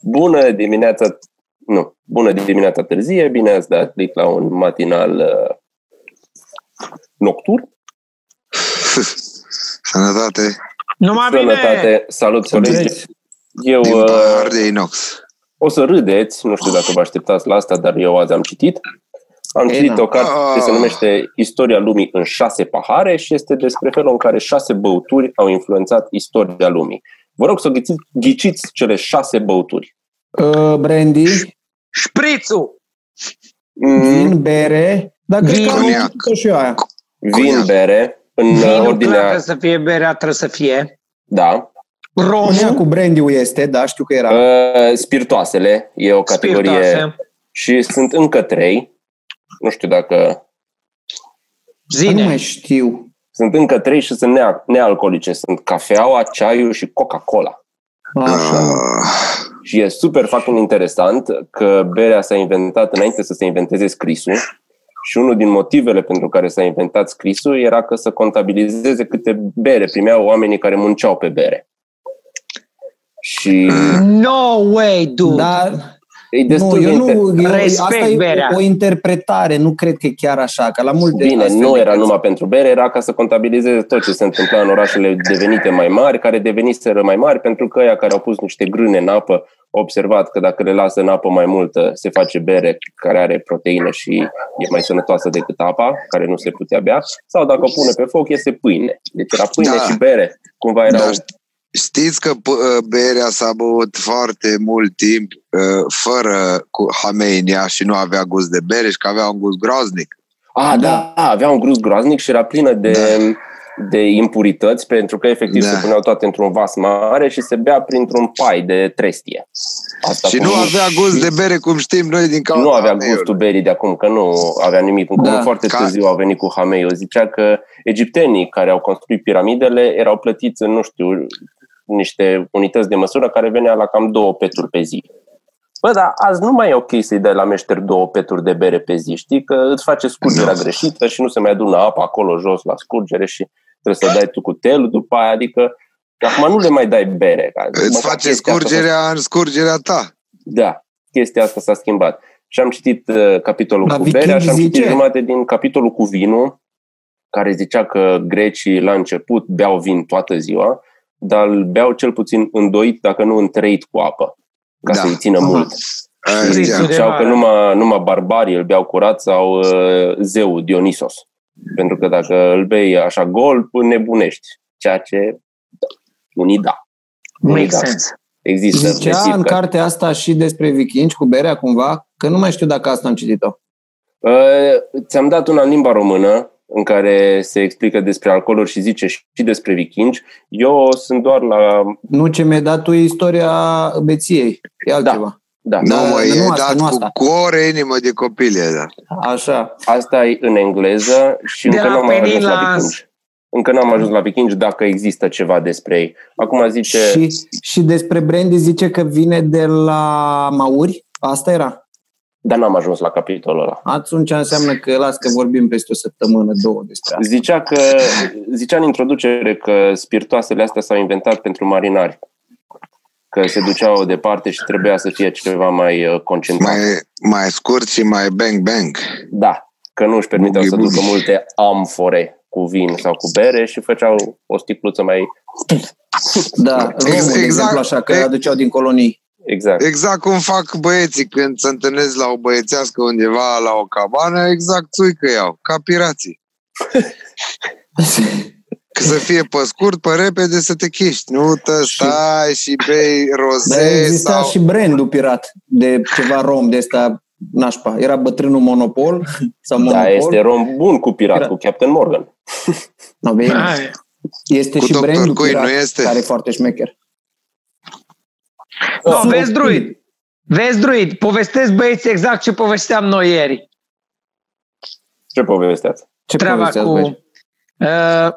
Bună dimineața, nu, bună dimineața târzie, bine ați dat click la un matinal uh, nocturn. Sănătate. Numai Sănătate, bine! salut colegi. Eu Din uh, pahar de inox. o să râdeți, nu știu dacă vă așteptați la asta, dar eu azi am citit. Am Ei, citit da. o carte care se Ah. numește Istoria lumii în șase pahare și este despre felul în care șase băuturi au influențat istoria lumii. Vă rog să ghiciți, ghiciți cele șase băuturi. Uh, brandy, Șprițul! Mm, vin, bere, dar cred Vin, că am coniac. citit-o și eu aia. vin, Coniac. bere, în uh, Vinul clar ordinea... trebuie să fie, berea trebuie să fie. Da. Romul, Coniac cu brandy este, da, știu că era. Uh, spiritoasele e o categorie spiritoase. și sunt încă trei. Nu știu dacă... Dar nu Zine. mai știu. Sunt încă trei și sunt nea- nealcoolice. Sunt cafeaua, ceaiul și Coca-Cola. Așa. Ah, Și e super fucking interesant că berea s-a inventat înainte să se inventeze scrisul și unul din motivele pentru care s-a inventat scrisul era că să contabilizeze câte bere primeau oamenii care munceau pe bere. Și No way, dude! Dar e nu, destul de eu inter- nu, eu, Respect asta e berea. o, o interpretare, nu cred că e chiar așa, că la multe Bine, astfel nu de era cărți- numai pentru bere, era ca să contabilizeze tot ce se întâmpla în orașele devenite mai mari, care deveniseră mai mari, pentru că ăia care au pus niște grâne în apă au observat că dacă le lasă în apă mai multă, se face bere care are proteină și e mai sănătoasă decât apa, care nu se putea bea, sau dacă o pune pe foc, iese pâine. Deci era pâine Da. și bere. Cumva erau... Dar știți că p- berea s-a băut foarte mult timp uh, fără cu hamei în ea și nu avea gust de bere și că avea un gust groaznic. A, da, avea un gust groaznic și era plină de, de impurități, pentru că efectiv Da. se puneau toate într-un vas mare și se bea printr-un pai de trestie. Asta și cu- nu avea gust de bere cum știm noi din cauza nu avea hameiului. gustul berii de acum, că nu avea nimic. Încă Da, foarte ca- târziu au venit cu hameiul. Zicea că egiptenii care au construit piramidele erau plătiți în, nu știu, niște unități de măsură care venea la cam două peturi pe zi. Bă, dar azi nu mai e ok să-i dai la meșter două peturi de bere pe zi, știi? Că îți face scurgerea Nu. greșită și nu se mai adună apa acolo jos la scurgere și trebuie să dai tu cu telul după aia, adică acum nu le mai dai bere. Ca, Îți măcar face chestia asta s-a scurgerea în scurgerea ta. da, chestia asta s-a schimbat. Și am citit uh, capitolul La cu berea Viking și am citit zice? jumate din capitolul cu vinul, care zicea că grecii la început beau vin toată ziua, dar îl beau cel puțin îndoit, dacă nu întreit cu apă, ca Da. să-i țină Aha. mult. Aia Șprițul ziceam. de Ziceau că mare. numai, numai barbarii îl beau curat sau uh, zeul Dionisos. Pentru că dacă îl bei așa gol, nebunești. Ceea ce da, unii da. Unii Make da. sense. Există Zicea reciproc. în cartea asta și despre vikingi cu berea cumva, că nu mai știu dacă asta am citit-o. Uh, ți-am dat una în limba română în care se explică despre alcooluri și zice și despre vikingi. Eu sunt doar la... Nu ce mi-ai dat tu e istoria beției, e altceva. Da, Nu, Da, mă, nu e asta, dat nu cu, asta. cu o ore inimă de copil. e dat. Așa. asta e în engleză și De încă la n-am mai ajuns la Penilas. vikingi. Încă n-am ajuns la vikingi dacă există ceva despre ei. Acum zice... Și, și despre brandy zice că vine de la Mauri? Asta era. Dar n-am ajuns la capitolul ăla. Atunci înseamnă că las că vorbim peste o săptămână, două despre asta. Zicea, că, zicea în introducere că spiritoasele astea s-au inventat pentru marinari. Că se duceau departe și trebuia să fie ceva mai uh, concentrat. Mai, mai scurt și mai bang-bang. Da, că nu își permiteau Boogie, să ducă boogie. multe amfore cu vin sau cu bere și făceau o sticluță mai... Da, Romul, de exact. exemplu, așa, că E- aduceau din colonii. Exact. Exact cum fac băieții când se întâlnesc la o băiețească undeva la o cabană, exact țuică iau, ca pirații. Că să fie pe scurt, pe repede să te chiști. Nu te stai și bei Dar roze exista sau... și brandul pirat de ceva rom de ăsta nașpa. Era bătrânul Monopol sau Monopol. Da, este rom bun cu pirat, Pirat. cu Captain Morgan. No, bine. Hai. Este Cu și Dr. brandul Queen, pirat, nu este? care e foarte șmecher. No, Super. vezi, druid. Vezi, druid. Povestesc băieți exact ce povesteam noi ieri. Ce povesteați? Ce Treaba povesteați, cu... băieți? Uh,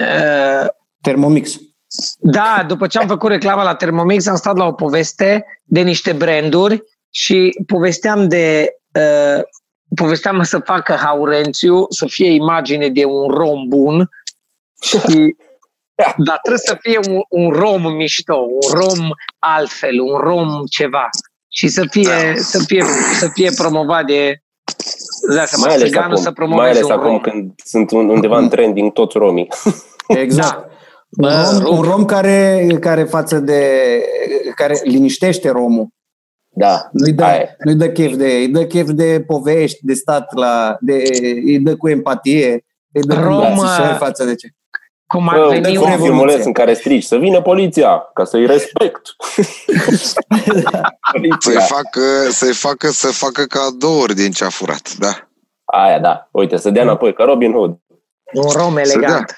uh, Thermomix. Da, după ce am făcut reclama la Thermomix, am stat la o poveste de niște branduri și povesteam de uh, povesteam să facă Haurențiu să fie imagine de un rom bun și Dar trebuie să fie un, un rom mișto, un rom altfel, un rom ceva. Și să fie, să fie, să fie promovat de... Da, să mai ales acum, să mai promoveze ales un acum rom. când sunt un- undeva în trending toți romii. Exact. Bă, Un rom, rom. un rom care, care față de care liniștește romul. Da, Nu-i dă, aia. nu-i dă chef de, îi dă chef de povești, de stat la, de, îi dă cu empatie, îi dă Rom, cu îmbrățișări uh, față de ce. Cum ar Bă, veni veni un... un revoluție. filmuleț în care strici să vină poliția, ca să-i respect. poliția. Să-i facă, să-i facă să facă cadouri din ce a furat, da. Aia, da. Uite, să dea înapoi, ca Robin Hood. Un rom elegant.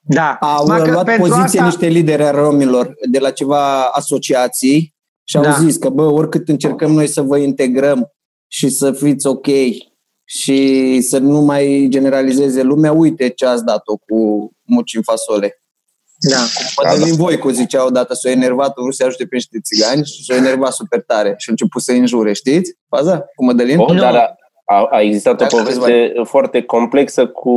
Da. Au Mă, că luat pentru poziție asta- niște lideri ai romilor de la ceva asociații și au Da. zis că, bă, oricât încercăm noi să vă integrăm și să fiți ok și să nu mai generalizeze lumea, uite ce ați dat-o cu muci în fasole. Da. Mădălin Voicu zicea odată, s-a enervat, a vrut să ajute pe niște țigani și s-a enervat super tare și a început să înjure, știți? Faza cu Mădălin? Oh, Nu. dar a, a, a existat o Așa poveste foarte complexă cu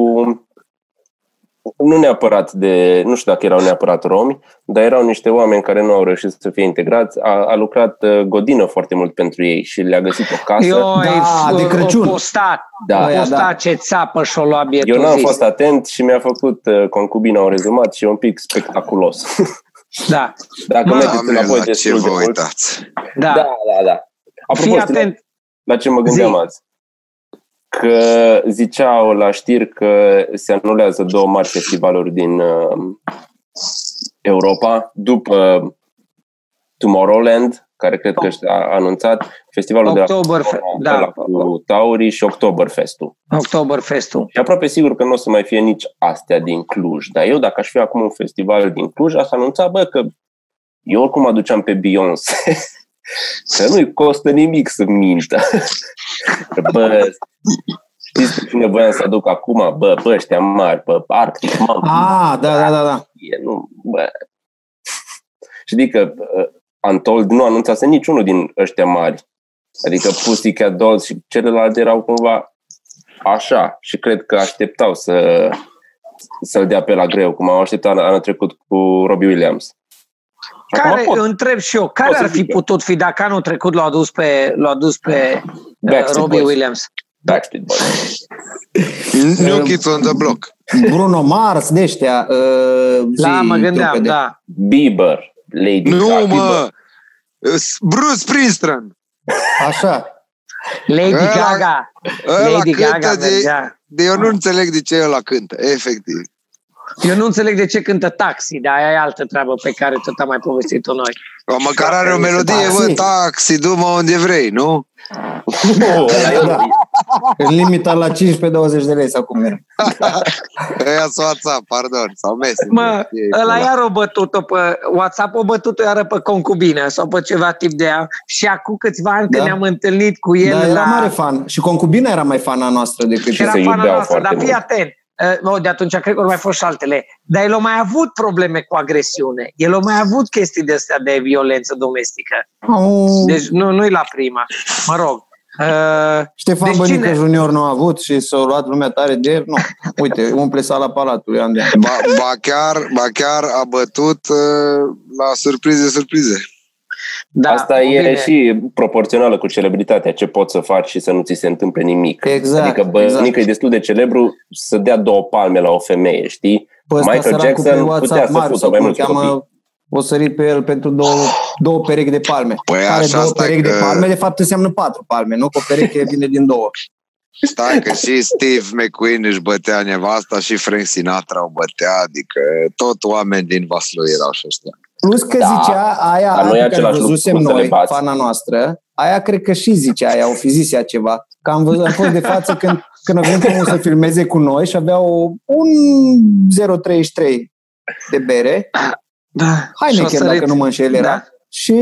nu neapărat de, nu știu dacă erau neapărat romi, dar erau niște oameni care nu au reușit să fie integrați. A, a lucrat uh, Godină foarte mult pentru ei și le-a găsit o casă. Eu Da, de Crăciun. O postat, Da. o postat da. ce țapă și-o lua bietul Eu n-am zis. fost atent și mi-a făcut uh, concubina un rezumat și e un pic spectaculos. Da, Dacă Mă, mergeți Doamne, înapoi la ce destul de vă mult. uitați? da. Da, da, da. Apropo, Fii știi atent. la ce mă gândeam Zi. azi? Că ziceau la știri că se anulează două mari festivaluri din uh, Europa după Tomorrowland, care cred că a anunțat, festivalul October, de la, da. la cu Tauri și Oktoberfestul. Oktoberfestul. Și aproape sigur că nu o să mai fie nici astea din Cluj. Dar eu, dacă aș fi acum un festival din Cluj, aș anunța, bă, că eu oricum aduceam pe Beyoncé. că nu-i costă nimic să mintă. bă, știți pe cine voiam să aduc acum? Bă, bă, ăștia mari, bă, Arctic Monkey. Ah, da, da, da, da. E, nu, bă. Știi că uh, Untold nu anunțase niciunul din ăștia mari. Adică Pussycat Dolls și celelalte erau cumva așa și cred că așteptau să, să-l dea pe la greu, cum au așteptat anul trecut cu Robbie Williams. Și acum Care, pot. întreb și eu, care pot să ar fi zic eu. putut fi dacă anul trecut l-au adus pe, l-au adus pe uh, Backstreet Robbie Boys. Williams? Backstreet Boys. New Kids on the Block. Bruno Mars, de ăștia. Uh, Da, zi, mă gândeam, trupede. da. Bieber, Lady Nu, Gaga. mă! Bruce Springsteen! Așa. Lady Ăla- Gaga. Ăla Lady cântă Gaga de, mergea. de... Eu nu înțeleg de ce ăla cântă, efectiv. Eu nu înțeleg de ce cântă taxi, dar aia e altă treabă pe care tot am mai povestit-o noi. O, măcar are o melodie, Taxi. bă, taxi, du-mă unde vrei, nu? Nu, ăla e- Da. În limita la 15-20 de lei sau cum era. Ăia s WhatsApp, pardon, sau Messenger. Mă, E ăla ăla. iar o bătut-o pe WhatsApp, o bătut-o iară pe concubină sau pe ceva tip de ea. Și acum câțiva ani Da. când ne-am întâlnit cu el Dar era la... mare fan. Și concubina era mai fana noastră decât Și era se fana iubeau noastră, foarte dar fii mult. atent. Uh, oh, de atunci cred că au mai fost și altele. Dar el a mai avut probleme cu agresiune. El a mai avut chestii de astea de violență domestică. Au, Deci nu, nu-i la prima. Mă rog. Uh, Ștefan deci Bănică cine- Junior nu a avut și s-a luat lumea tare de el. Nu. Uite, umple sala Palatului an de an. Ba, ba, chiar, ba chiar a bătut uh, la surprize, surprize. Da, Asta e bine. și proporțională cu celebritatea, ce poți să faci și să nu ți se întâmple nimic. Exact, adică bănică exact. e destul de celebru să dea două palme la o femeie, știi? Pe ăsta Michael săracul pe Jackson putea WhatsApp, să Marius, fută sau mai cum îl mulți copii. cheamă, o sărit pe el pentru două, două perechi de palme. Păi Care așa, două stai perechi că- de palme, de fapt înseamnă patru palme, nu? Că o pereche vine din două. Stai că și Steve McQueen își bătea nevasta și Frank Sinatra o bătea, adică tot oameni din Vaslui erau și ăștia. Plus că Da, zicea aia, dar nu e aia pe care același lucru văzusem cum să le noi, bați. fana noastră, aia cred că și zicea aia, o fi zis ea ceva. Că am, văzut, am fost de față când, când a venit omul să filmeze cu noi și avea o, un 033 de bere, Da. Heineken, Și-o sărit. dacă nu mă înșel era. Da. Și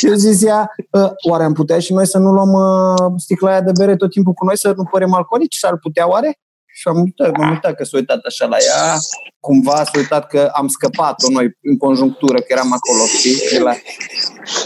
eu zis ea, "Ă, oare am putea și noi să nu luăm uh, sticla aia de bere tot timpul cu noi, să nu părem alcoolici? S-ar putea oare? Și am uitat, m-am uitat că s-a uitat așa la ea, cumva s-a uitat că am scăpat-o noi în conjunctură, că eram acolo, știi, de la,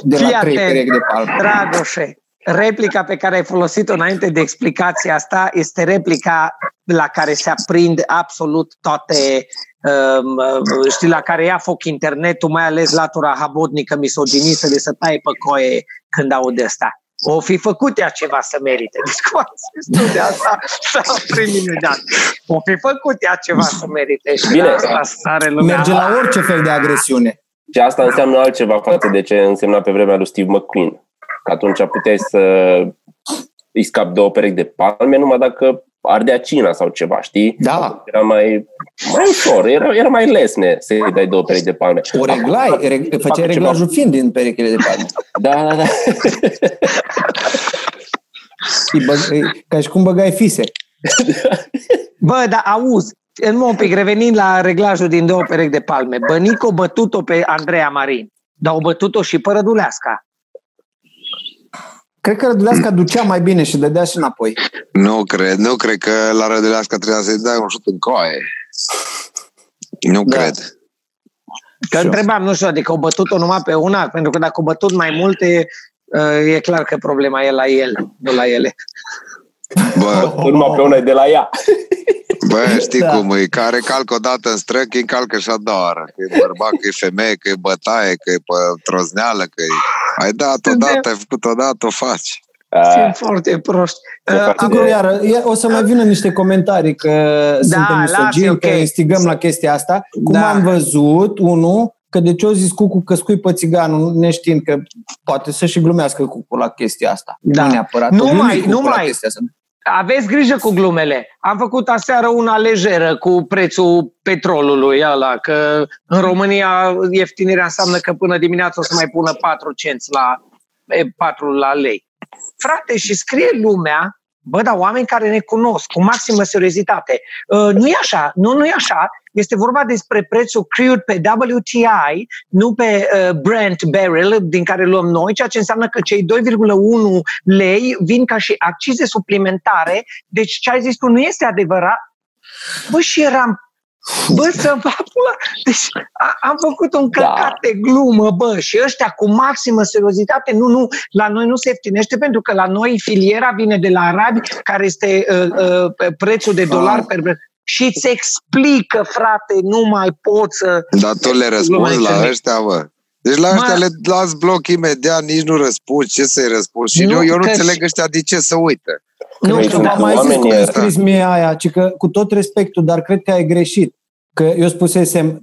de Fii la trei atent. perechi de palme. Dragoșe, replica pe care ai folosit-o înainte de explicația asta este replica la care se aprind absolut toate uh, știi, la care ia foc internetul, mai ales latura habotnică, misoginistă, de să taie pe coie când aud asta. O fi făcut ea ceva să merite. Deci cum am zis de asta s-a minunat. O fi făcut ea ceva să merite. Și Bine, asta sare lumea. Merge la orice fel de agresiune. Și asta înseamnă altceva față de ce însemna pe vremea lui Steve McQueen. Că atunci puteai să îi scap două perechi de palme numai dacă ardea cina sau ceva, știi? Da. Era mai, mai ușor, era, era mai lesne să-i dai două perechi de palme. O reglai, reg, făceai reglajul fiind din perechile de palme. Da, da, da. Îi băg, îi- ca și cum băgai fise. Bă, dar auzi, în un pic, revenind la reglajul din două perechi de palme, Bănico bătut-o pe Andreea Marin, dar o bătut-o și pe Răduleasca. Cred că Răduleasca ducea mai bine și dădea și înapoi. Nu cred, nu cred că la Rădulească trebuia să-i dai un șut în coaie. Nu Da. cred. Că Și eu. întrebam, nu știu, adică o bătut-o numai pe una, pentru că dacă o bătut mai multe, uh, e clar că problema e la el, nu la ele. Bă, Urma pe una e de la ea. bă știi Da. cum e? Care calcă o dată în străchi, încalcă și a doua oară. Că e bărbat, că e femeie, că e bătaie, că e pe trozneală, că e... Ai dat odată, ai făcut odată, o faci. Sunt foarte proști. Se Uh, face am- Sigur, iar e- o să mai vină niște comentarii că suntem lasă, misogini, ok. că instigăm la chestia asta. Cum Da. am văzut, unul, că de ce o zis Cucu că scui pe țiganul, neștiind că poate să și glumească Cucu la chestia asta. Da. Nu neapărat. Nu O glumi mai- Cucu nu la mai. chestia asta. Aveți grijă cu glumele. Am făcut aseară una lejeră cu prețul petrolului ăla, că în România ieftinirea înseamnă că până dimineața o să mai pună 4 cenți la, e, 4 la lei. Frate, și scrie lumea, bă, dar oameni care ne cunosc cu maximă seriozitate. Uh, nu e așa, nu, nu e așa. Este vorba despre prețul crude pe WTI, nu pe uh, Brent barrel, din care luăm noi, ceea ce înseamnă că cei 2,1 lei vin ca și accize suplimentare. Deci ce ai zis tu nu este adevărat. Bă, și eram Bă, să va pula. Deci a, am făcut un căcat Da. de glumă, bă, și ăștia cu maximă seriozitate, nu, nu, la noi nu se ieftinește pentru că la noi filiera vine de la arabi, care este uh, uh, prețul de dolar Ah. per și îți explică, frate, nu mai pot să... Dar tu le răspunzi Glumă la internet. ăștia, bă. Deci la ăștia Mă- le las bloc imediat, nici nu răspunzi. Ce să-i răspunzi? Și Nu, eu, eu nu că- înțeleg ăștia de ce să uită. Nu Păi, știu, sunt am mai zis oamenii cum ai ăsta. scris mie aia, ci că cu tot respectul, dar cred că ai greșit. Că eu spusesem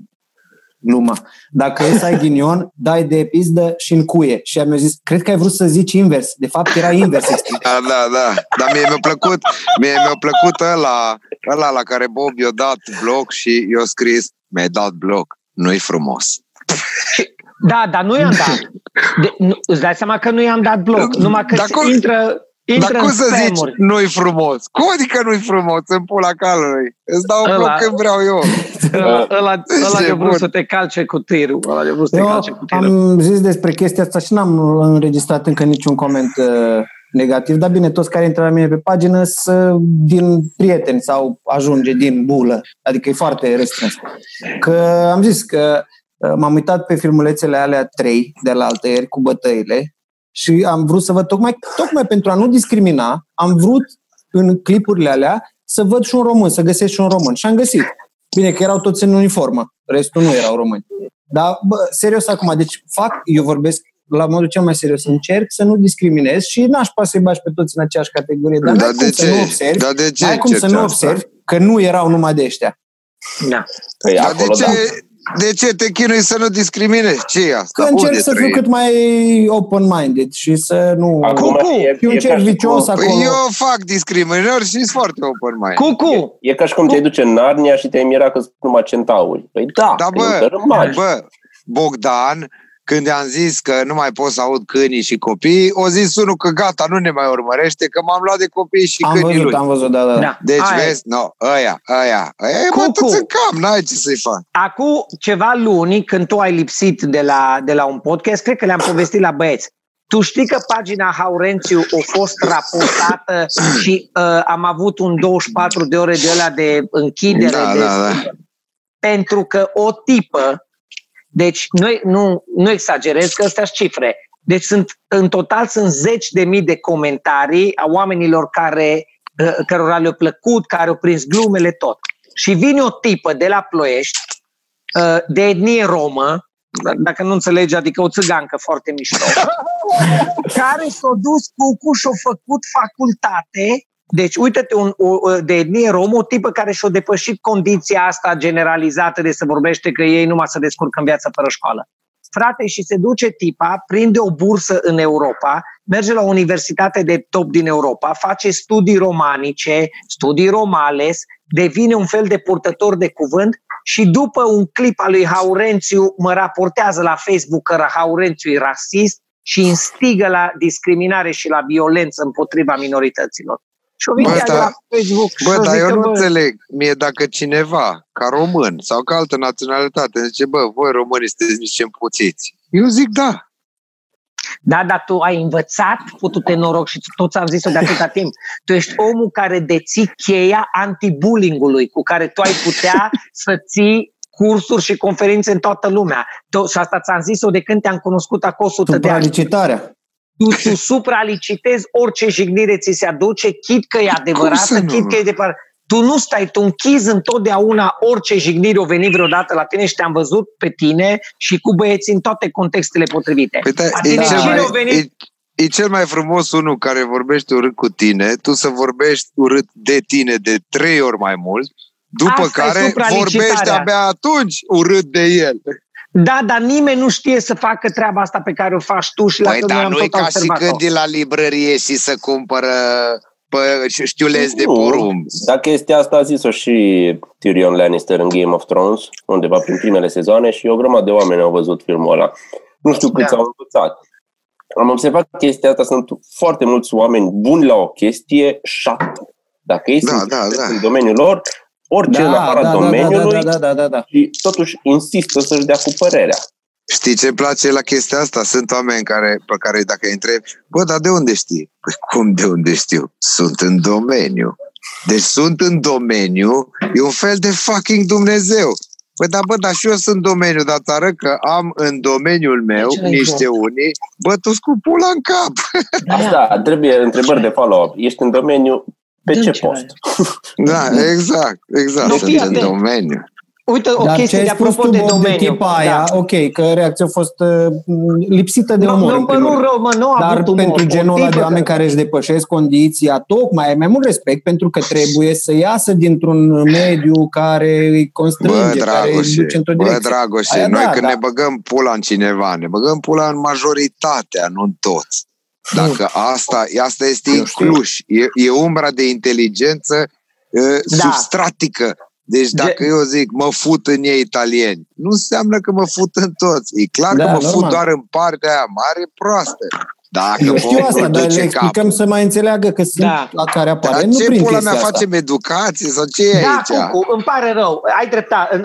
gluma. Dacă e să ai ghinion, dai de pizdă și în cuie. Și am zis, cred că ai vrut să zici invers. De fapt, era invers explicat. Da, da, da. Dar mie mi-a plăcut, mie mi-a plăcut ăla, ăla la care Bob i-a dat bloc și i-a scris mi-ai dat bloc. Nu-i frumos. Da, dar nu i-am dat. De, nu, îți dai seama că nu i-am dat bloc, numai că Dar cum- intră, intră Dar cum în să zici spamuri. nu-i frumos? Cum adică nu-i frumos? În pula calului. Îți dau Ăla- bloc când vreau eu. Ăla, ăla, ăla Ce de vrut bun. să te calce cu tirul. Ăla de vrut să te Eu calce cu tirul. am zis despre chestia asta și n-am înregistrat încă niciun coment uh, negativ, dar bine, toți care intră la mine pe pagină sunt din prieteni sau ajunge din bulă, adică e foarte restrâns. Că am zis că uh, m-am uitat pe filmulețele alea trei de la altăieri cu bătăile și am vrut să văd tocmai, tocmai pentru a nu discrimina, am vrut în clipurile alea să văd și un român, să găsesc și un român. Și am găsit. Bine că erau toți în uniformă, restul nu erau români. Dar, bă, serios acum, deci fac, eu vorbesc la modul cel mai serios, încerc să nu discriminez și n-aș putea să-i bagi pe toți în aceeași categorie, dar Dar n-ai cum de să nu ce? observi, Dar de ce n-ai cum să nu încerci asta? observi că nu erau numai de ăștia. Da. Păi Dar de acolo, ce, da. De ce te chinui să nu discriminezi? ce e asta? Că încerc Unde să fiu trăiești? cât mai open-minded și să nu... Acum Cucu, e, E un e, cerc ca și vicios cum, Păi acolo. eu fac discriminări și sunt foarte open mind. Cucu! e ca și cum te duci în Narnia și te-ai mirat că sunt numai centauri. Păi da, Da, e un bă, tărâm magic. bă, Bogdan, când i-am zis că nu mai pot să aud câinii și copii, o zis unul că gata, nu ne mai urmărește, că m-am luat de copii și Am câinii văzut, lui. am văzut, da, da. da. Da. Deci, Aia e. vezi, no, ăia, ăia, ăia e Cucu. bătuți în cap, n-ai ce să-i fac. Acum ceva luni, când tu ai lipsit de la, de la un podcast, cred că le-am povestit la băieți. Tu știi că pagina Haurențiu a fost raportată și uh, am avut un 24 de ore de ăla de închidere. Da, de, da, da. Pentru că o tipă, deci nu, nu, nu exagerez că astea sunt cifre, deci sunt, în total sunt zeci de mii de comentarii a oamenilor care, uh, cărora le-a plăcut, care au prins glumele, tot. Și vine o tipă de la Ploiești uh, de etnie romă, dacă nu înțelegi, adică o țăgancă foarte mișto, care s-a dus cu cu și-a făcut facultate deci, uite-te, un, o, de etnie rom, o tipă care și-a depășit condiția asta generalizată de să vorbește că ei numai să descurcă în viața fără școală. Frate, și se duce tipa, prinde o bursă în Europa, merge la o universitate de top din Europa, face studii romanice, studii romales, devine un fel de purtător de cuvânt și după un clip al lui Haurențiu mă raportează la Facebook că Haurențiu e rasist și instigă la discriminare și la violență împotriva minorităților. Și o bă, da, la Facebook. Bă, dar eu nu bă, înțeleg. Mie dacă cineva, ca român sau ca altă naționalitate, zice, bă, voi românii sunteți niște împuțiți. Eu zic da. Da, dar tu ai învățat, putu-te noroc și toți am zis-o de atâta timp. Tu ești omul care deții cheia anti-bullying-ului, cu care tu ai putea să ții cursuri și conferințe în toată lumea. Și asta ți-am zis-o de când te-am cunoscut acolo 100 de ani tu, tu supralicitezi orice jignire ți se aduce, chit că e adevărată, chit că e de par... Tu nu stai, tu închizi întotdeauna orice jignire o venit vreodată la tine și te-am văzut pe tine și cu băieții în toate contextele potrivite. Păi da, e, cel mai, venit... e, e cel mai frumos unul care vorbește urât cu tine, tu să vorbești urât de tine de trei ori mai mult, după Asta care vorbești abia atunci urât de el. Da, dar nimeni nu știe să facă treaba asta pe care o faci tu și păi, la dar nu e ca și când e la librărie și să cumpără pe știuleți de porumb. Da, chestia asta a zis-o și Tyrion Lannister în Game of Thrones, undeva prin primele sezoane și o grămadă de oameni au văzut filmul ăla. Nu știu câți da. au învățat. Am observat chestia asta, sunt foarte mulți oameni buni la o chestie, șat. Dacă ei da, sunt da, da. în domeniul lor, orice da, în afara da, domeniului da, da, da, da, da. și totuși insistă să-și dea cu părerea. Știi ce place la chestia asta? Sunt oameni care, pe care dacă îi întreb, bă, dar de unde știi? Păi cum de unde știu? Sunt în domeniu. Deci sunt în domeniu, e un fel de fucking Dumnezeu. Păi da, bă, dar și eu sunt în domeniu, dar arăt că am în domeniul meu niște unii bătuți cu pula în cap. Asta, trebuie întrebări de follow-up. Ești în domeniu, pe ce post? Da, exact, exact. Nu, Sunt în domeniu. Uite, o Dar chestie ce de apropo de domeniu. De tipa aia, da. ok, că reacția a fost uh, lipsită de umor. Nu, nu, rău, mă, nu Dar avut umor, pentru genul ăla de oameni care își depășesc condiția, tocmai ai mai mult respect pentru că trebuie să iasă dintr-un mediu care îi constrânge, bă, care îi duce într-o direcție. Bă, Dragoșe, aia, noi da, când da. ne băgăm pula în cineva, ne băgăm pula în majoritatea, nu în toți. Dacă asta, asta este inclus, e, e umbra de inteligență uh, da. substratică. Deci dacă de... eu zic mă fut în ei italieni, nu înseamnă că mă fut în toți. E clar da, că mă normal. fut doar în partea aia mare proastă. Dacă Eu știu asta, dar le explicăm cap. să mai înțeleagă că sunt da. la care apare. Dar nu ce pula mea asta. facem educație sau ce e da, aici? Cucu, îmi pare rău. Ai dreptate.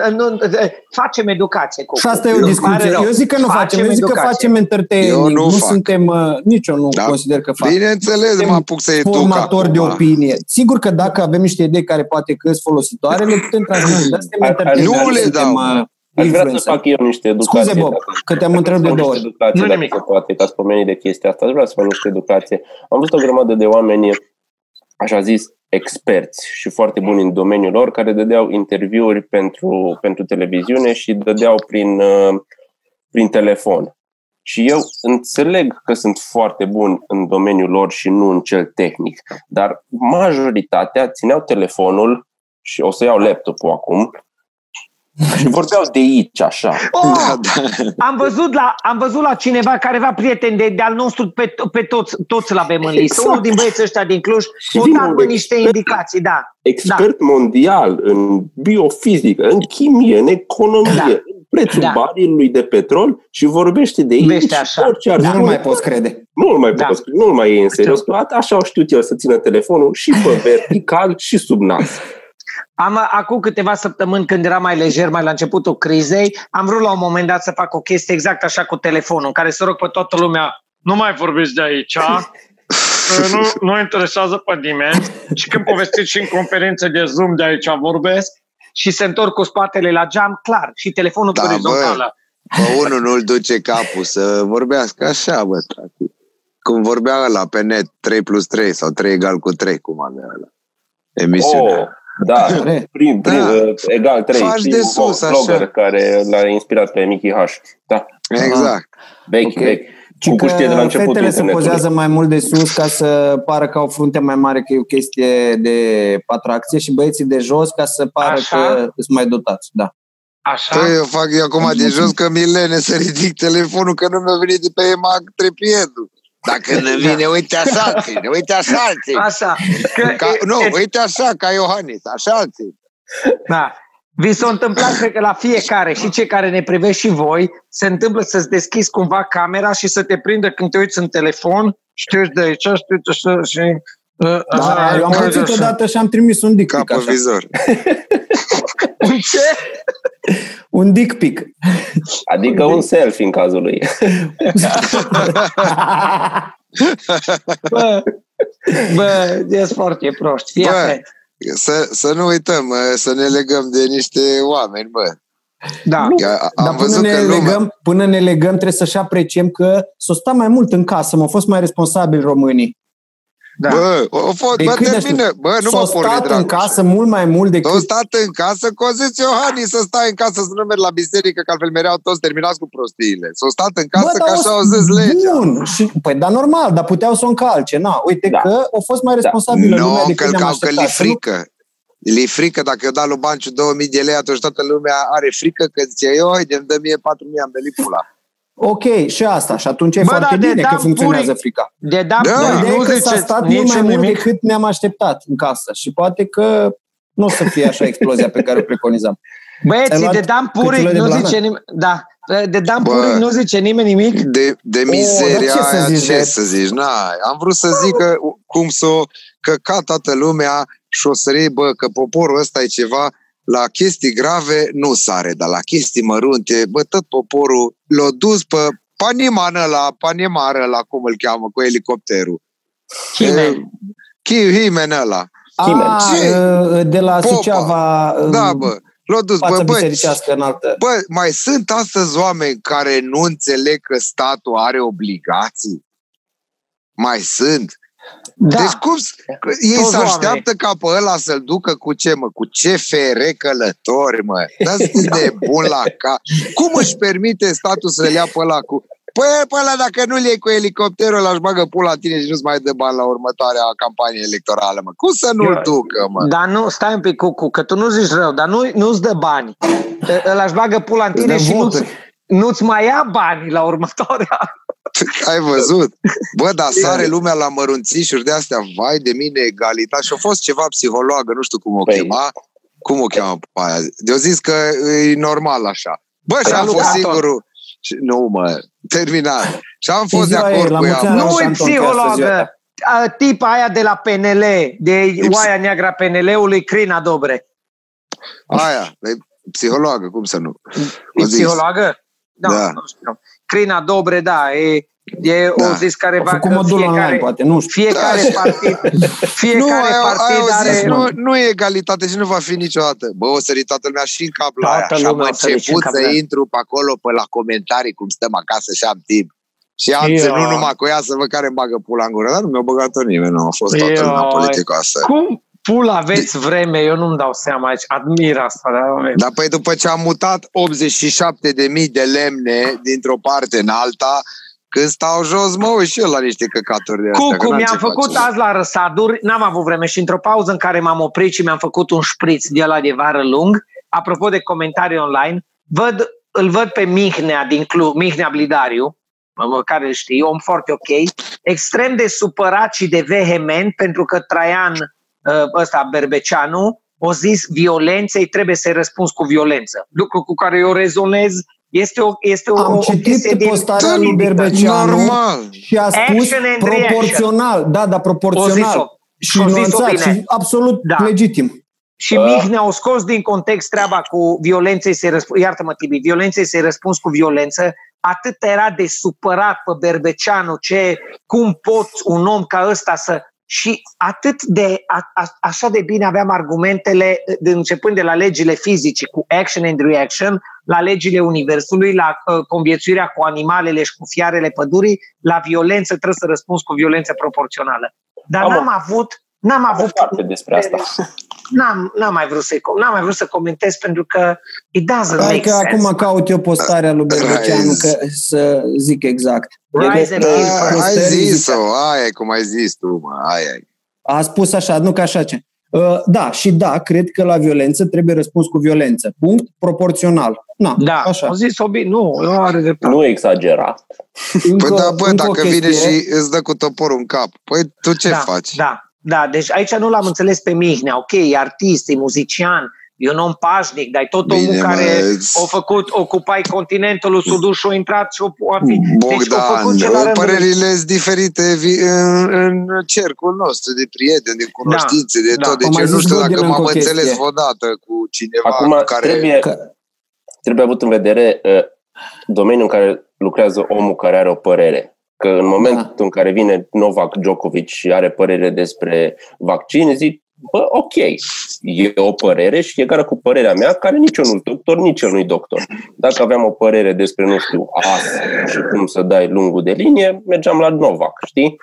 Facem educație, Cucu. Și asta e o discuție. Eu zic că nu facem. facem. Eu zic educație. că facem entertaining. Eu nu, nu fac. suntem, uh, nici eu nu da. consider că facem. Bineînțeles, mă apuc să educ Formator de opinie. Sigur că dacă avem niște idei care poate că sunt folositoare, le putem transmite. Nu le dau. Uh, Aș vrea să fac eu niște educație. Scuze, Bob, că te-am întrebat de două ori. Nu nimic. Se poate, ca să pomeni de chestia asta. Aș vrea să fac niște educație. Am văzut o grămadă de oameni, așa zis, experți și foarte buni în domeniul lor, care dădeau interviuri pentru, pentru televiziune și dădeau prin, uh, prin telefon. Și eu înțeleg că sunt foarte buni în domeniul lor și nu în cel tehnic, dar majoritatea țineau telefonul și o să iau laptopul acum, și vorbeau de aici, așa. Oh, da, da. Am, văzut la, am văzut la cineva care avea prieten de, de-al nostru, pe, pe toți, toți l avem în listă. Exact. Unul din băieții ăștia din Cluj, o dat niște indicații, da. Expert da. mondial în biofizică, în chimie, în economie, da. în prețul da. barilului de petrol și vorbește de aici. așa. Orice ar da. Nu mai poți crede. Nu mai da. poți crede, nu mai e în serios. Așa au știut el să țină telefonul și pe vertical și sub nas. Am, acum câteva săptămâni, când era mai lejer, mai la începutul crizei, am vrut la un moment dat să fac o chestie exact așa cu telefonul, în care să rog pe toată lumea, nu mai vorbiți de aici, nu, nu interesează pe nimeni și când povestiți și în conferințe de Zoom de aici vorbesc și se întorc cu spatele la geam, clar, și telefonul da, orizontală. Bă, unul nu-l duce capul să vorbească așa, bă, tati. Cum vorbea la pe net 3 plus 3 sau 3 egal cu 3, cum avea ăla. Emisiunea. Oh. Da, prim, prim, da. egal 3. Faci de sus, așa. care l-a inspirat pe Mickey H. Da. Exact. Vechi, okay. vechi. Ci că de la fetele se pozează mai mult de sus ca să pară că au frunte mai mare, că e o chestie de atracție și băieții de jos ca să pară Așa? că sunt mai dotați. Da. Așa? Păi eu fac eu acum de jos că milene să ridic telefonul că nu mi-a venit de pe EMAG trepiedul. Dacă nu vine, uite așa alții, uite așa alții. Așa. Că, ca, nu, uite așa, ca Iohannis, așa alții. Da. Vi s-a întâmplat, cred că la fiecare, și cei care ne privești și voi, se întâmplă să-ți deschizi cumva camera și să te prindă când te uiți în telefon, știi de aici, știi așa și... Uh, da, eu am pățit odată și am trimis un dick pic așa. vizor. un ce? un dick pic. Adică un, un selfie în cazul lui. bă, bă, e foarte prost. Fii bă, să, să nu uităm, să ne legăm de niște oameni, bă. Da. am Dar până ne, lumea... legăm, până ne legăm, trebuie să-și apreciem că s-o sta mai mult în casă, m-au fost mai responsabili românii. Da. Bă, o fost, bă, termină. Bă, nu s-o mă stat în casă mult mai mult decât... S-o stat în casă, cu zis Iohani să stai în casă, să nu mergi la biserică, că altfel mereau toți terminați cu prostiile. S-o stat în casă, bă, că așa au zis legea. Bun, și, păi, dar normal, dar puteau să o încalce. Na, uite da. că au fost mai responsabilă da. lumea no, decât ne-am că li frică. Le frică, dacă eu dau lui Banciu 2000 de lei, atunci toată lumea are frică că zice, eu, de dă mie 4000, am venit pula. Ok, și asta. Și atunci e Bă, foarte da, bine că funcționează puri, frica. De da, da. Ideea e că s-a stat mult mai mult decât ne-am așteptat în casă. Și poate că nu o să fie așa explozia pe care o preconizam. Băieții, de Dan Puric nu zice nimeni... Da, de Dan Puric nu zice nimeni nimic? De, de mizeria o, ce să zici? Ce să zici? Na, am vrut să zic că, cum să că ca toată lumea și o să bă, că poporul ăsta e ceva la chestii grave nu sare, dar la chestii mărunte, bă, tot poporul l-a dus pe Paniman ăla, Paniman ăla, cum îl cheamă, cu elicopterul. Himen. Himen ăla. A, Ce? de la Popa. Suceava. Da, bă. L-a dus, bă, bă, înaltă. bă, mai sunt astăzi oameni care nu înțeleg că statul are obligații? Mai sunt. Da. Deci cum, ei Toți se așteaptă oameni. ca pe ăla să-l ducă cu ce, mă? Cu CFR călători, mă? Dați de bun la ca. Cum își permite statul să-l ia pe ăla cu... Păi pe ăla dacă nu-l iei cu elicopterul ăla, își bagă pula la tine și nu-ți mai dă bani la următoarea campanie electorală, mă. Cum să nu-l ducă, mă? Dar nu, stai un pic, cu, că tu nu zici rău, dar nu, nu-ți dă bani. Ăla își bagă pula în tine și nu-ți, nu-ți mai ia bani la următoarea Ai văzut? Bă, dar sare lumea la mărunțișuri de astea, vai de mine, egalitate. Și a fost ceva psihologă, nu știu cum o păi. chema. Cum o cheamă pe aia? De-o zis că e normal așa. Bă, și am fost singurul... Nu, mă, terminat. Și am fost de acord cu ea. Nu e psihologă. Tipa aia de la PNL, de oaia neagra PNL-ului, Crina Dobre. Aia, e psihologă, cum să nu? E psihologă? Da, da. nu știu. Crina Dobre, da, e E da. o zis care va că fiecare, online, poate, nu știu. fiecare da. partid, fiecare nu, partid ai, are... Nu, nu e egalitate și nu va fi niciodată. Bă, o sări toată lumea și în cap la aia. Și am început să intru pe acolo, pe la comentarii, cum stăm acasă și am timp. Și am Eu. ținut numai cu ea să văd care îmi bagă pula în gură, dar nu mi-a băgat-o nimeni, nu a fost toată lumea politicoasă. Cum, pula aveți vreme, eu nu-mi dau seama aici, admir asta. Dar, dar păi după ce am mutat 87 de mii de lemne dintr-o parte în alta, când stau jos, mă uit și eu la niște căcaturi de astea. Cucu, mi-am făcut face. azi la răsaduri, n-am avut vreme și într-o pauză în care m-am oprit și mi-am făcut un șpriț de la de vară lung, apropo de comentarii online, văd, îl văd pe Mihnea din Cluj, Mihnea Blidariu, care îl știi, om foarte ok, extrem de supărat și de vehement pentru că Traian Uh, ăsta, Berbeceanu, o zis violenței trebuie să-i răspunzi cu violență. Lucru cu care eu rezonez este o, este o, Am o citit postarea lui Berbeceanu Normal. și a spus proporțional. Da, da, proporțional. Și nuanțat și absolut da. legitim. Și uh. Mihnea au scos din context treaba cu violenței se răspuns, iartă-mă Tibi, violenței se răspuns cu violență, atât era de supărat pe Berbeceanu ce, cum pot un om ca ăsta să și atât de, a, a, așa de bine aveam argumentele, de, începând de la legile fizice cu action and reaction, la legile universului, la uh, conviețuirea cu animalele și cu fiarele pădurii, la violență trebuie să răspunzi cu violență proporțională. Dar Am n-am avut N-am avut parte despre asta. n-am, n-am mai vrut să n-am mai vrut să comentez pentru că it doesn't Hai make că sense. acum caut eu postarea lui Berbeceanu că să zic exact. Rise and Da, kill ai Postării zis-o, zicea- aia e cum ai zis tu, mă, aia e. A spus așa, nu ca așa ce. Uh, Da, și da, cred că la violență trebuie răspuns cu violență. Punct. Proporțional. Na, Da, așa. au zis-o bine. Nu, eu are dreptate. Nu exagera. Încă- Păi da, bă, încă o dacă vine chestie. și îți dă cu toporul în cap, păi tu ce da, faci? Da, da, deci aici nu l-am înțeles pe Mihnea. Ok, e artist, e muzician, e un om pașnic, dar e tot omul Bine, mă, care îți- a făcut, ocupai continentul, s-a dus și a intrat și a fi. Deci a Bogdan, făcut ce la rândul lui. părerile sunt diferite vi- în, în cercul nostru de prieteni, de cunoștințe, de da. tot. Am Deci mai eu nu zis știu Godin dacă încă m-am o chestie. înțeles vreodată cu cineva Acum cu care... trebuie, Că- trebuie avut în vedere uh, domeniul în care lucrează omul care are o părere. Că în momentul Da. în care vine Novak Djokovic și are părere despre vaccin, zic, bă, ok, e o părere și egală cu părerea mea, care nici eu nu doctor, nici el nu-i doctor. Dacă aveam o părere despre, nu știu, as și cum să dai lungul de linie, mergeam la Novak, știi?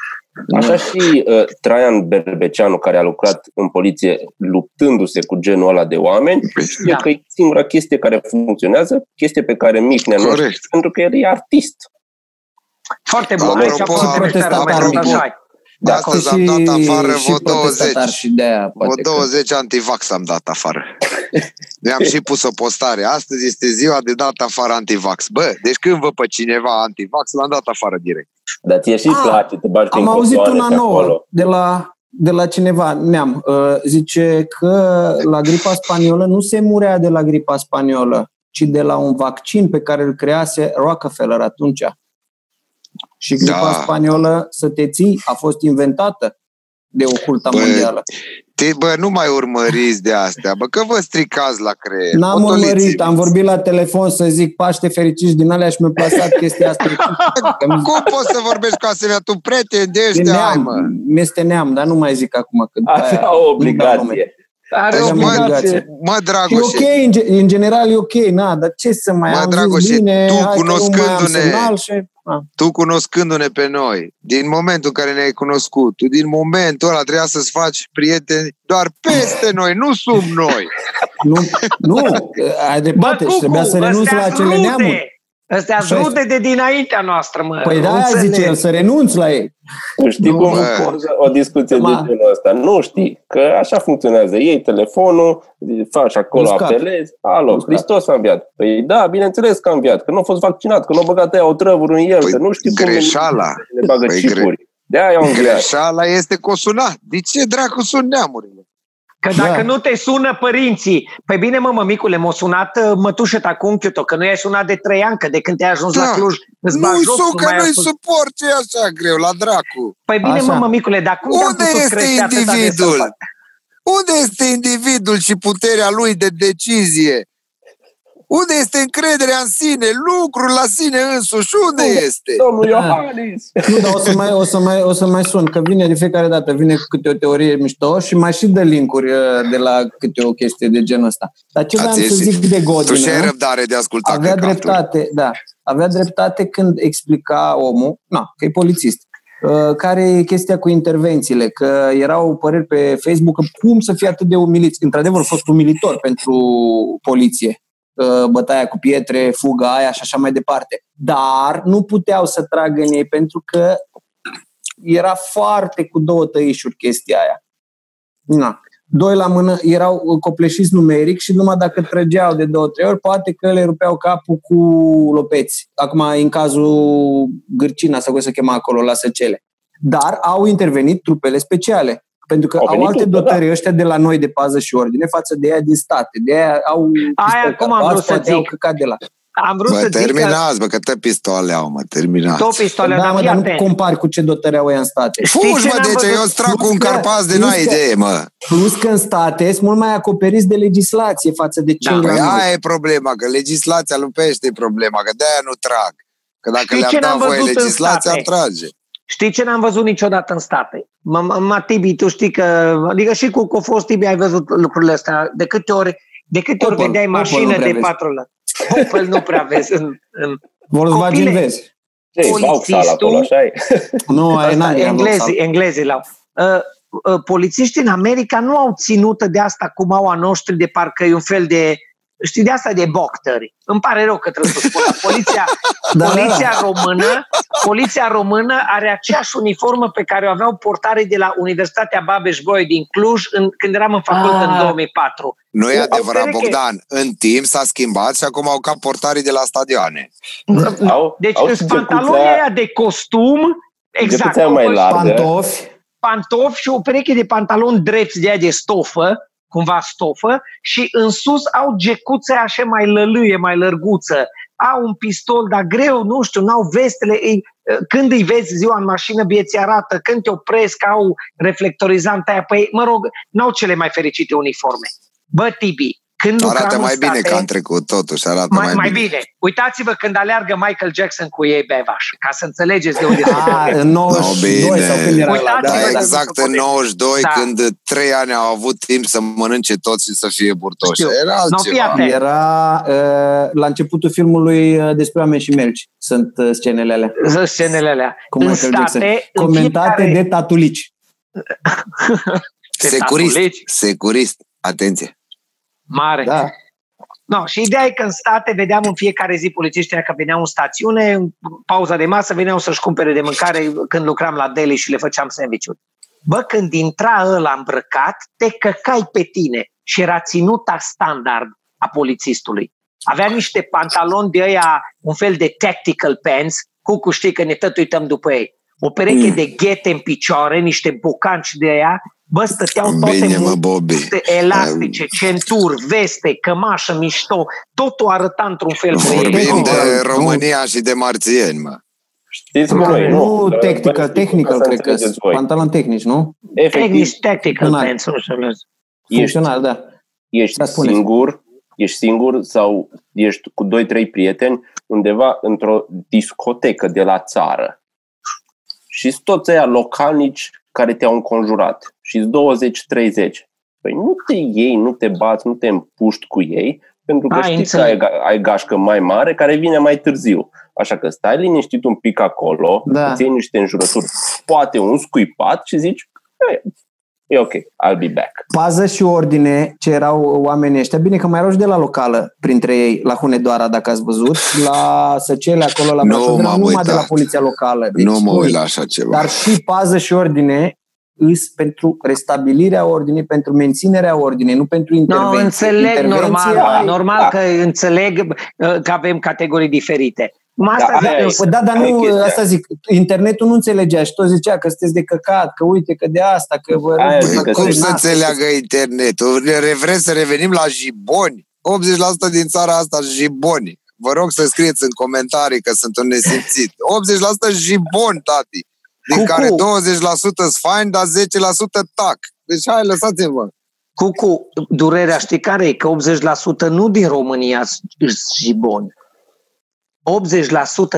Așa și uh, Traian Berbeceanu, care a lucrat în poliție luptându-se cu genul ăla de oameni, știe Da. că e singura chestie care funcționează, chestie pe care Mihnea nu Corect. știe, pentru că el e artist. Foarte bun. Apropo, Aici a fost apropo, dreptate, apropo, așa e. De Da, astăzi am dat afară vreo protestatar 20. Și de aia, Vreo poate că- 20 antivax am dat afară. Mi-am și pus o postare. Astăzi este ziua de dat afară antivax. Bă, deci când văd pe cineva antivax, l-am dat afară direct. Dar ție și Ah, place, te bagi Am prin auzit cotoane una pe nouă acolo. de la, de la cineva, neam. Uh, zice că la gripa spaniolă nu se murea de la gripa spaniolă, ci de la un vaccin pe care îl crease Rockefeller atunci. Și gripa Da. spaniolă, să te ții, a fost inventată de oculta Bă, mondială. Te, bă, nu mai urmăriți de astea, bă, că vă stricați la creier. N-am Potoliți-vă. urmărit, am vorbit la telefon să zic Paște fericiți din alea și mi-a plasat chestia asta. Că mi- Cum poți să vorbești cu asemenea? Tu prieteni de E ăștia ai, neam, mă. mi-este neam, dar nu mai zic acum. Că Avea o obligație. Are Deci, o mă, obligație. Mă, Și e Dragoșe, ok, în, ge- în general e ok, na, dar ce să mai Mă, am Dragoșe, zis bine, tu hai că nu mai am cunoscându-ne- semnal și... A. tu cunoscându-ne pe noi, din momentul în care ne-ai cunoscut, tu din momentul ăla trebuia să-ți faci prieteni doar peste noi, nu sub noi. Nu, nu, ai dreptate și trebuia să renunț la acele neamuri. Astea Așa rude de dinaintea noastră, mă. Păi Nu da, aia înțeleg. zice el, să renunț la ei. Tu știi Nu, cum bă. funcționează o discuție de Ma. genul ăsta? Nu știi, că așa funcționează. Iei telefonul, faci acolo, Uscat. apelezi, alo, Uscat. Hristos a înviat. Păi da, bineînțeles că a înviat, că nu a fost vaccinat, că nu a băgat aia o trăvuri în el, Păi, că nu știu cum greșeala. le bagă Păi, chipuri. De aia au înviat. Greșeala este că o suna. De ce dracu sunt neamurile? Că dacă Da. nu te sună părinții, păi bine mă, mămicule, m-a sunat uh, mătușă ta cu unchiul tău, că nu i-ai sunat de trei ani, că de când te-ai ajuns Da. la Cluj, îți bagi Nu-i joc, su, nu că mai nu-i ascult. suport ce e așa greu, la dracu. Păi bine Așa. mă, mămicule, dar cum te-am Unde putut este crește atâta de individul? sălbat? Unde este individul și puterea lui de decizie? Unde este încrederea în sine, lucrul la sine însuși? Unde este? Domnul Da. Iohannis! Nu, dar o să, mai, o, să mai, o să mai sun, că vine de fiecare dată, vine cu câte o teorie mișto și mai și dă linkuri uh, de la câte o chestie de genul ăsta. Dar ce vreau Ați să ieșit. zic de Tu Godin, și ai nu? răbdare de ascultat avea căcaturi. dreptate, da, avea dreptate când explica omul, na, că e polițist, uh, care e chestia cu intervențiile, că erau păreri pe Facebook că cum să fie atât de umiliți. Într-adevăr, a fost umilitor pentru poliție, uh, bătaia cu pietre, fuga aia și așa mai departe. Dar nu puteau să tragă în ei pentru că era foarte cu două tăișuri chestia aia. Na. Doi la mână erau copleșiți numeric și numai dacă trăgeau de două, trei ori, poate că le rupeau capul cu lopeți. Acum, în cazul Gârcina, sau cum se chema acolo, la Săcele. Dar au intervenit trupele speciale. Pentru că Au au, venit alte trupe, dotări ăștia de la noi de pază și ordine față de ea din state. De aia au Aia pistol cum am capați, vrut să poate au zic. căcat de la. Am vrut Bă, să zic că terminați, bă, că te pistoale au, mă, terminați. două pistoale, Da, dar mă, fii dar nu atent. compari cu ce dotări au ea în state. Știți Fugi, ce mă, n-am deci văzut? eu strac cu un Plus că- carpaz de plus n-ai că- idee, mă. Plus că în state sunt mult mai acoperiți de legislație față de cei Da. la Păi noi. aia e problema, că legislația lupește problema, că de-aia nu trag. Că dacă Știți le-ar ce da n-am voie văzut în legislația, ar state? trage. Știi ce n-am văzut niciodată în state? M- Matibi, tu știi că, adică și cu, cu fost Tibi ai văzut lucrurile astea. De câte ori, de câte ori Opel, vedeai Opel mașină nu prea de vezi. patrulă? Opel nu prea vezi în, în Volkswagen Copile. vezi. Ce, Vauxhall acolo, așa e? Nu, aia Asta, n-are englezii, englezii l-au. Uh, uh, polițiștii în America nu au ținută de asta cum au a noștri, de parcă e un fel de știi, de asta de boctări. Îmi pare rău că trebuie să spun. Poliția, da, poliția, da. română, poliția română are aceeași uniformă pe care o aveau portarii de la Universitatea Babeș-Bolyai din Cluj în, când eram în facultate în 2004. Ah. Nu e adevărat, Bogdan. În timp s-a schimbat și acum au ca portarii de la stadioane. Deci sunt pantaloni aia de costum, exact, mai largă. pantofi, pantofi și o pereche de pantaloni drepți de aia de stofă, cumva stofă și în sus au gecuțe așa mai lălâie, mai lărguță. Au un pistol, dar greu, nu știu, n-au vestele. Ei, când îi vezi ziua în mașină, bieți arată, când te opresc, au reflectorizant aia. Păi, mă rog, n-au cele mai fericite uniforme. Bă, Tibi, când arată mai bine ca în trecut, totuși arată mai, mai, mai bine. bine. Uitați-vă când aleargă Michael Jackson cu ei bevaș, ca să înțelegeți de unde ah, în 92 no, sau când era la, da, exact în 92 da. când trei ani au avut timp să mănânce toți și să fie burtoși. Știu. Era altceva. No, era uh, la începutul filmului uh, despre oameni și melci. Sunt uh, scenele alea. Sunt scenele alea. Cu în Michael state, Jackson. Comentate fiecare... de tatulici. securist, securist, atenție. Mare. Da. No, și ideea e că în state vedeam în fiecare zi polițiștii că veneau în stațiune, în pauza de masă veneau să-și cumpere de mâncare când lucram la deli și le făceam sandwich-uri. Bă, când intra ăla îmbrăcat, te căcai pe tine și era ținuta standard a polițistului. Avea niște pantaloni de ăia, un fel de tactical pants, cu știi că ne tot uităm după ei. O pereche mm. de ghete în picioare, niște bocanci de aia Bă, stăteau toate Bine, mă, Bobby. elastice, centuri, veste, cămașă, mișto, totul arăta într-un fel. Vorbim de România și de marțieni, mă. Știți cum noi, nu? Nu, technical, technical, cred că pantalon tehnici, nu? Tehnici, technical pants, nu știu. Funcțional, da. Ești da, singur, ești singur sau ești cu 2-3 prieteni undeva într-o discotecă de la țară. Și toți ăia localnici care te-au înconjurat și 20-30. Păi nu te iei, nu te bați, nu te împuști cu ei, pentru că ai, știi că ai, ai gașcă mai mare care vine mai târziu. Așa că stai liniștit un pic acolo, da. îți iei niște înjurături, poate un scuipat și zici, e ok, I'll be back. Pază și ordine ce erau oamenii ăștia. Bine că mai erau și de la locală printre ei, la Hunedoara, dacă ați văzut, la Săcele, acolo la Brașov, no, numai de la poliția locală. Deci, nu mă uit la așa ceva. Dar și pază și ordine îs pentru restabilirea ordinii, pentru menținerea ordinii, nu pentru intervenție. Nu, înțeleg, normal, ai... normal da. că înțeleg uh, că avem categorii diferite. Asta da, zic, da, dar nu, asta zic, internetul nu înțelegea și tot zicea că sunteți de căcat, că uite, că de asta, că vă... Aia, că cum să înțeleagă internetul? Vrem să revenim la jiboni? 80% din țara asta jiboni. Vă rog să scrieți în comentarii că sunt un nesimțit. 80% jiboni, tati. Din Cucu. care 20% sunt fain, dar 10% tac. Deci hai, lăsați-mă. Cucu, durerea știi care e? Că 80% nu din România sunt jiboni.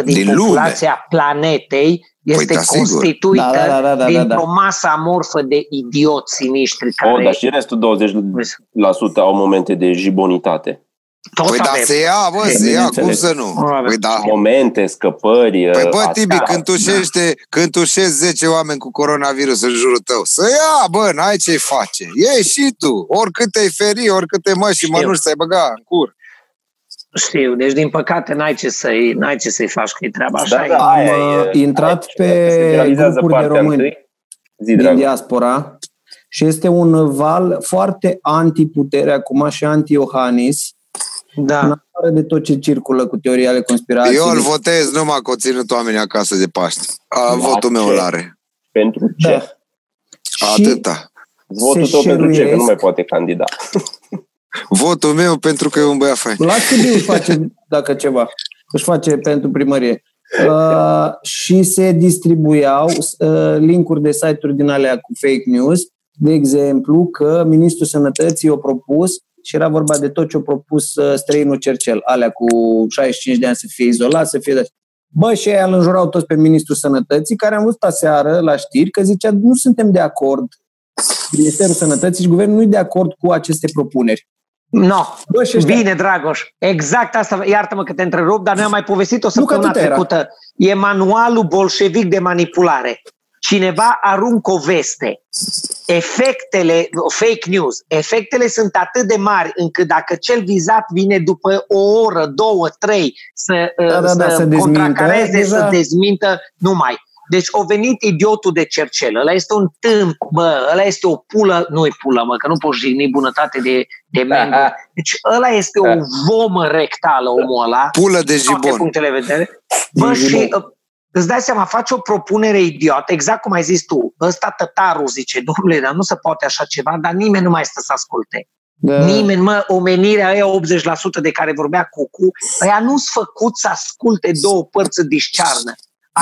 80% din, din populația lume. planetei păi este păi, da, constituită da, da, da, da, dintr-o da, da. masă amorfă de idioți siniștri. Care... Oh, dar și restul 20% au momente de jibonitate. Tot păi da, se ia, bă, se ia, cum să nu? Păi da. Momente, scăpări, Păi bă, Tibi, când tușește, da. când tușești 10 oameni cu coronavirus în jurul tău, să ia, bă, n-ai ce face. Ieși și tu, oricât te-ai feri, oricât te mă și mănuși să-i băga în cur. Știu, deci din păcate n-ai ce să-i, n-ai ce să-i faci, că e treaba așa. Da, da, Am e, intrat pe grupuri de români Zi, din diaspora și este un val foarte anti-putere acum și anti-Iohannis da. În afară de tot ce circulă cu teoria ale conspirației. Eu îl votez numai că o ținut oamenii acasă de Paște. A, da, votul meu îl are. Pentru ce? Da. Atâta. Votul tău pentru ce? Că nu mai poate candida. Votul meu pentru că e un băiat fain. La ce își face, dacă ceva, își face pentru primărie. Uh, și se distribuiau uh, linkuri de site-uri din alea cu fake news, de exemplu că Ministrul Sănătății a propus și era vorba de tot ce a propus uh, străinul Cercel, alea cu 65 de ani să fie izolat, să fie... De... Bă, și ei îl înjurau toți pe Ministrul Sănătății, care am văzut aseară la știri că zicea nu suntem de acord, Ministerul Sănătății și Guvernul nu e de acord cu aceste propuneri. No, Bă, bine, Dragoș. Exact asta, iartă-mă că te întrerup, dar ne-am mai povestit o săptămână trecută. E manualul bolșevic de manipulare. Cineva aruncă o veste efectele, fake news, efectele sunt atât de mari încât dacă cel vizat vine după o oră, două, trei să, Da, da, să, da, să dezmintă, contracareze, deja- să dezmintă, nu mai. Deci a venit idiotul de cercel, ăla este un tâmp, bă, ăla este o pulă, nu-i pulă, mă, că nu poți jigni bunătate de, de membru. Deci ăla este o vomă rectală, omul ăla. Pulă de din toate jibon. punctele de vedere. Bă, și uh, îți dai seama, faci o propunere idiotă, exact cum ai zis tu. Ăsta tătarul zice, domnule, dar nu se poate așa ceva, dar nimeni nu mai stă să asculte. Da. Nimeni, mă, omenirea aia 80% de care vorbea Cucu, ăia nu-s făcut să asculte două părți în discearnă.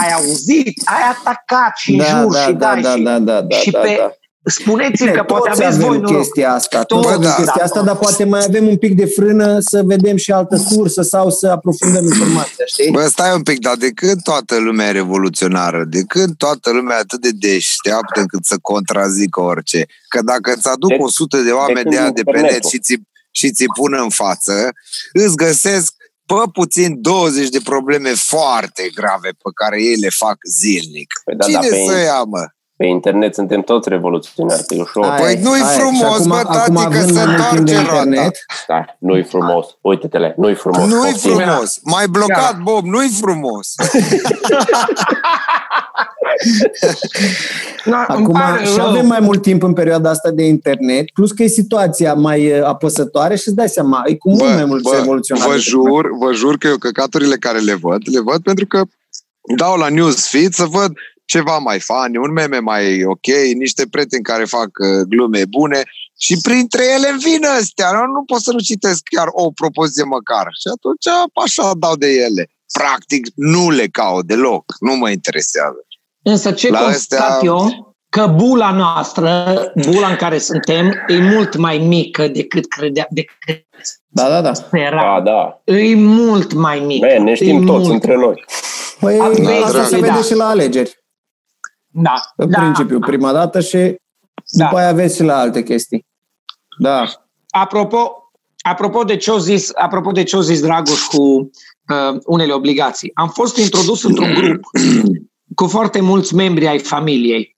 Ai auzit, ai atacat și în da, jur da, și da, dai da, și, da, da, da, și da, pe, da. spuneți-mi Bine, că poate toți aveți avem voi noroc. chestia asta, toți Toți, avem da. chestia asta, dar poate mai avem un pic de frână să vedem și altă sursă sau să aprofundăm informația, știi? Bă, stai un pic, dar de când toată lumea e revoluționară? De când toată lumea e atât de deșteaptă încât să contrazică orice? Că dacă îți aduc De- 100 de oameni când de aia de pe net internetul. și ți, și ți pun în față, îți găsesc pe puțin 20 de probleme foarte grave pe care ei le fac zilnic. Păi da, Cine da, pe, să ia, mă? pe internet suntem toți revoluționari, că e ușor. Aia Păi e, nu-i aia e. frumos, Și acum, bă, acum tati, că având se mai mult timp de întoarce roata. internet, Da, nu-i frumos. Uite-te-le, nu-i frumos. Nu-i Poftim. frumos. Mai blocat, Bob, nu-i frumos. Na, îmi Acum pare și rău. avem mai mult timp în perioada asta de internet, plus că e situația mai uh, apăsătoare și îți dai seama, e cu mult mai mult revoluționar. vă jur, vă jur că eu căcaturile care le văd, le văd pentru că dau la newsfeed să văd ceva mai funny, un meme mai ok, niște prieteni care fac uh, glume bune și printre ele îmi vin astea. Nu, nu pot să nu citesc chiar o propoziție măcar. Și atunci așa dau de ele. Practic nu le caut deloc, nu mă interesează. Însă ce La constat astea- eu, că bula noastră, bula în care suntem, e mult mai mică decât credea, decât Da, da, da. spera. Da, da. E mult mai mică. Man, ne E știm toți mult. între noi. Păi Aveți asta se dreptate, vede da. și la alegeri, Da, în da. principiu, prima dată și Da. după aia aveți și la alte chestii. Da. Apropo, apropo de ce a zis, apropo de ce a zis Dragoș cu uh, unele obligații. Am fost introdus într-un grup cu foarte mulți membri ai familiei.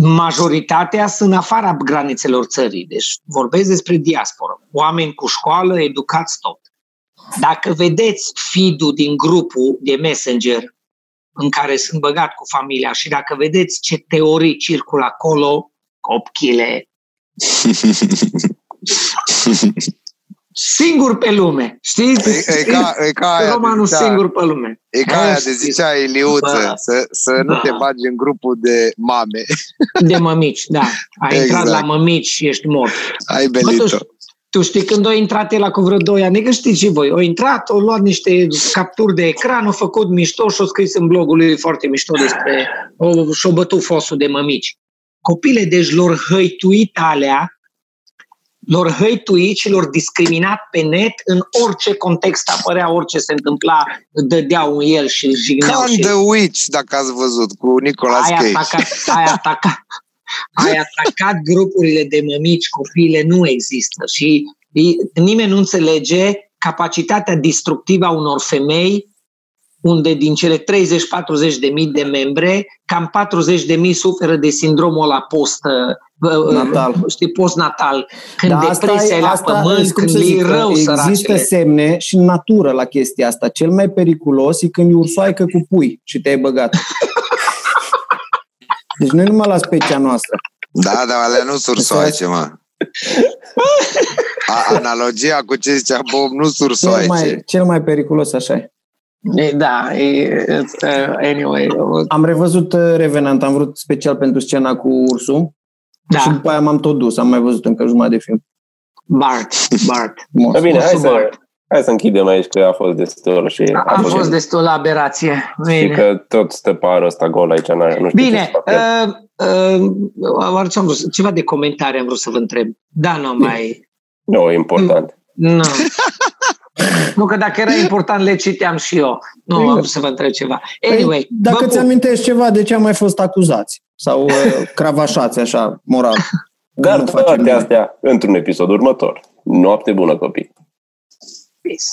Majoritatea sunt în afara granițelor țării, deci vorbesc despre diasporă. Oameni cu școală, educați tot. Dacă vedeți feed-ul din grupul de Messenger în care sunt băgat cu familia și dacă vedeți ce teorii circulă acolo, copchile, singur pe lume, știți? E, e, ca, e ca aia de Romanul zicea, singur pe lume. e ca aia de Bă, zicea Iliuță, Bă. să, să nu Bă. te bagi în grupul de mame. De mămici, da. Ai Exact. intrat la mămici și ești mort. Ai Bă, belito. tu, tu știi când a intrat el cu vreo 2 ani, că știți și voi, a intrat, a luat niște capturi de ecran, a făcut mișto și a scris în blogul lui foarte mișto despre, o, și-a bătut fosul de mămici. Copile, deci lor hăituit alea, lor hăituit și lor discriminat pe net în orice context apărea, orice se întâmpla, dădeau în el și jigneau Can și the Witch, dacă ați văzut, cu Nicolas ai Cage. atacat, ai atacat, ai atacat grupurile de mămici, copiile nu există și i- nimeni nu înțelege capacitatea distructivă a unor femei unde din cele 30-40 de mii de membre, cam 40 de mii suferă de sindromul ăla post, uh, Natal. știi, post-natal, când Da, da, depresia e la pământ, cum când să le zic, e rău Există săracele. semne și în natură la chestia asta. Cel mai periculos e când e ursoaică cu pui și te-ai băgat. Deci nu e numai la specia noastră. Da, dar alea nu sursoaice, mă. A, analogia cu ce zicea Bob, nu Cel sursoaice. mai, cel mai periculos așa e. E, Da, e, uh, anyway, uh, Am revăzut uh, Revenant, am vrut special pentru scena cu ursul și da, după aia m-am tot dus, am mai văzut încă jumătate de film. Bart, Bart. Mor. Da, bine, hai Ursul să, Bart. hai să închidem aici că a fost destul și A, a fost bine. destul la aberație. Și Bine. că tot stă parul ăsta gol aici, n- nu știu ce Bine, să fac cu el. uh, uh, oare ce am vrut, ceva de comentarii am vrut să vă întreb. Da, nu mai... Nu, e important. Nu. nu, că dacă era important le citeam și eu. Nu, am vrut să vă întreb ceva. Anyway, Păi, Dacă vă ți pup. amintești ceva, de ce am mai fost acuzați? Sau uh, cravașați așa, moral? Dar nu facem toate bine. astea într-un episod următor. Noapte bună, copii! Peace.